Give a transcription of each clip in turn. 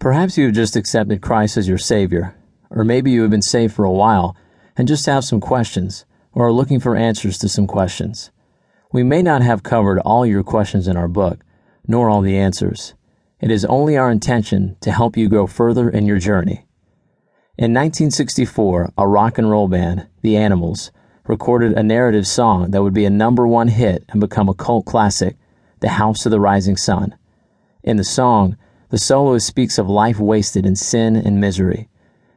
Perhaps you have just accepted Christ as your Savior, or maybe you have been saved for a while and just have some questions, or are looking for answers to some questions. We may not have covered all your questions in our book, nor all the answers. It is only our intention to help you go further in your journey. In 1964, a rock and roll band, The Animals, recorded a narrative song that would be a number one hit and become a cult classic, The House of the Rising Sun. In the song, the soloist speaks of life wasted in sin and misery.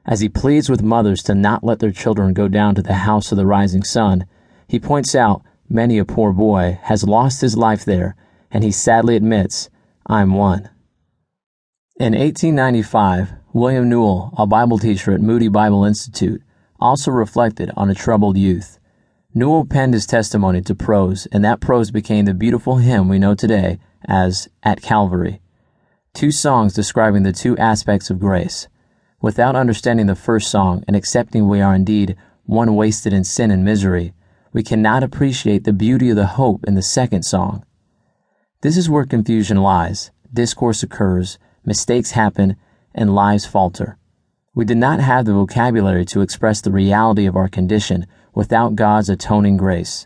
As he pleads with mothers to not let their children go down to the house of the rising sun, he points out many a poor boy has lost his life there, and he sadly admits, I'm one. In 1895, William Newell, a Bible teacher at Moody Bible Institute, also reflected on a troubled youth. Newell penned his testimony to prose, and that prose became the beautiful hymn we know today as At Calvary two songs describing the two aspects of grace. Without understanding the first song and accepting we are indeed one wasted in sin and misery, we cannot appreciate the beauty of the hope in the second song. This is where confusion lies, discourse occurs, mistakes happen, and lives falter. We did not have the vocabulary to express the reality of our condition without God's atoning grace.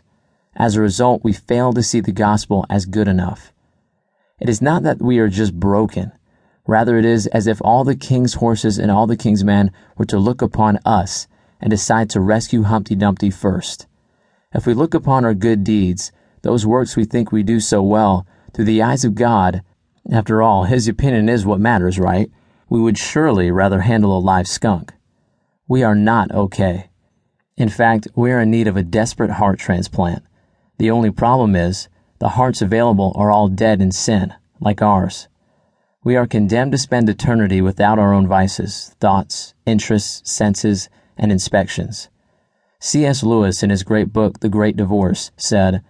As a result, we fail to see the gospel as good enough. It is not that we are just broken. Rather, it is as if all the king's horses and all the king's men were to look upon us and decide to rescue Humpty Dumpty first. If we look upon our good deeds, those works we think we do so well, through the eyes of God, after all, His opinion is what matters, right? We would surely rather handle a live skunk. We are not okay. In fact, we are in need of a desperate heart transplant. The only problem is, the hearts available are all dead in sin, like ours. We are condemned to spend eternity without our own vices, thoughts, interests, senses, and inspections. C.S. Lewis, in his great book, The Great Divorce, said,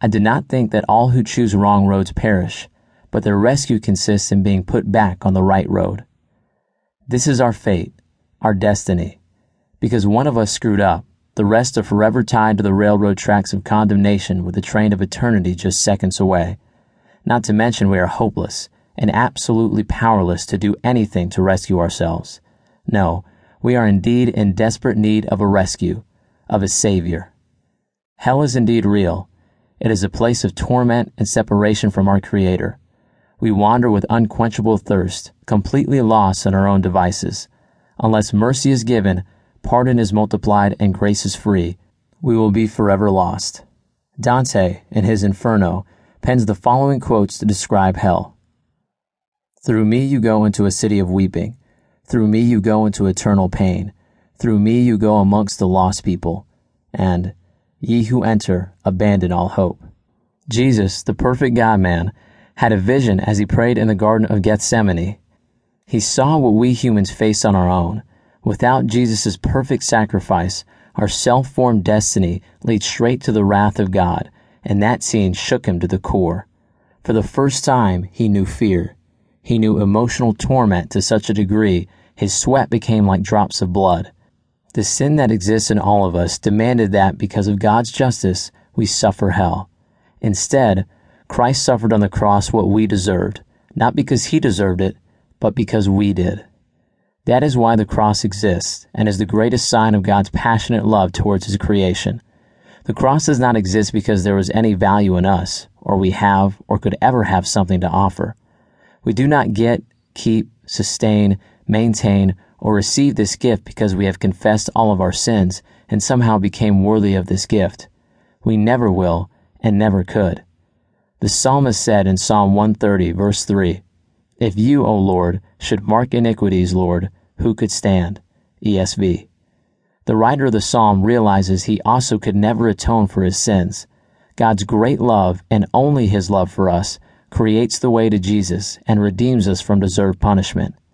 I do not think that all who choose wrong roads perish, but their rescue consists in being put back on the right road. This is our fate, our destiny. Because one of us screwed up, the rest are forever tied to the railroad tracks of condemnation with the train of eternity just seconds away. Not to mention we are hopeless and absolutely powerless to do anything to rescue ourselves. No, we are indeed in desperate need of a rescue, of a Savior. Hell is indeed real. It is a place of torment and separation from our Creator. We wander with unquenchable thirst, completely lost in our own devices. Unless mercy is given, pardon is multiplied, and grace is free, we will be forever lost. Dante, in his Inferno, pens the following quotes to describe hell Through me you go into a city of weeping. Through me you go into eternal pain. Through me you go amongst the lost people. And, Ye who enter, abandon all hope. Jesus, the perfect God man, had a vision as he prayed in the Garden of Gethsemane. He saw what we humans face on our own Without Jesus' perfect sacrifice, our self formed destiny leads straight to the wrath of God, and that scene shook him to the core. For the first time, he knew fear. He knew emotional torment to such a degree his sweat became like drops of blood. The sin that exists in all of us demanded that because of God's justice, we suffer hell. Instead, Christ suffered on the cross what we deserved, not because he deserved it, but because we did. That is why the cross exists and is the greatest sign of God's passionate love towards His creation. The cross does not exist because there was any value in us, or we have, or could ever have something to offer. We do not get, keep, sustain, maintain, or receive this gift because we have confessed all of our sins and somehow became worthy of this gift. We never will and never could. The psalmist said in Psalm 130, verse 3, If you, O Lord, should mark iniquities, Lord, who could stand? ESV. The writer of the psalm realizes he also could never atone for his sins. God's great love, and only his love for us, creates the way to Jesus and redeems us from deserved punishment.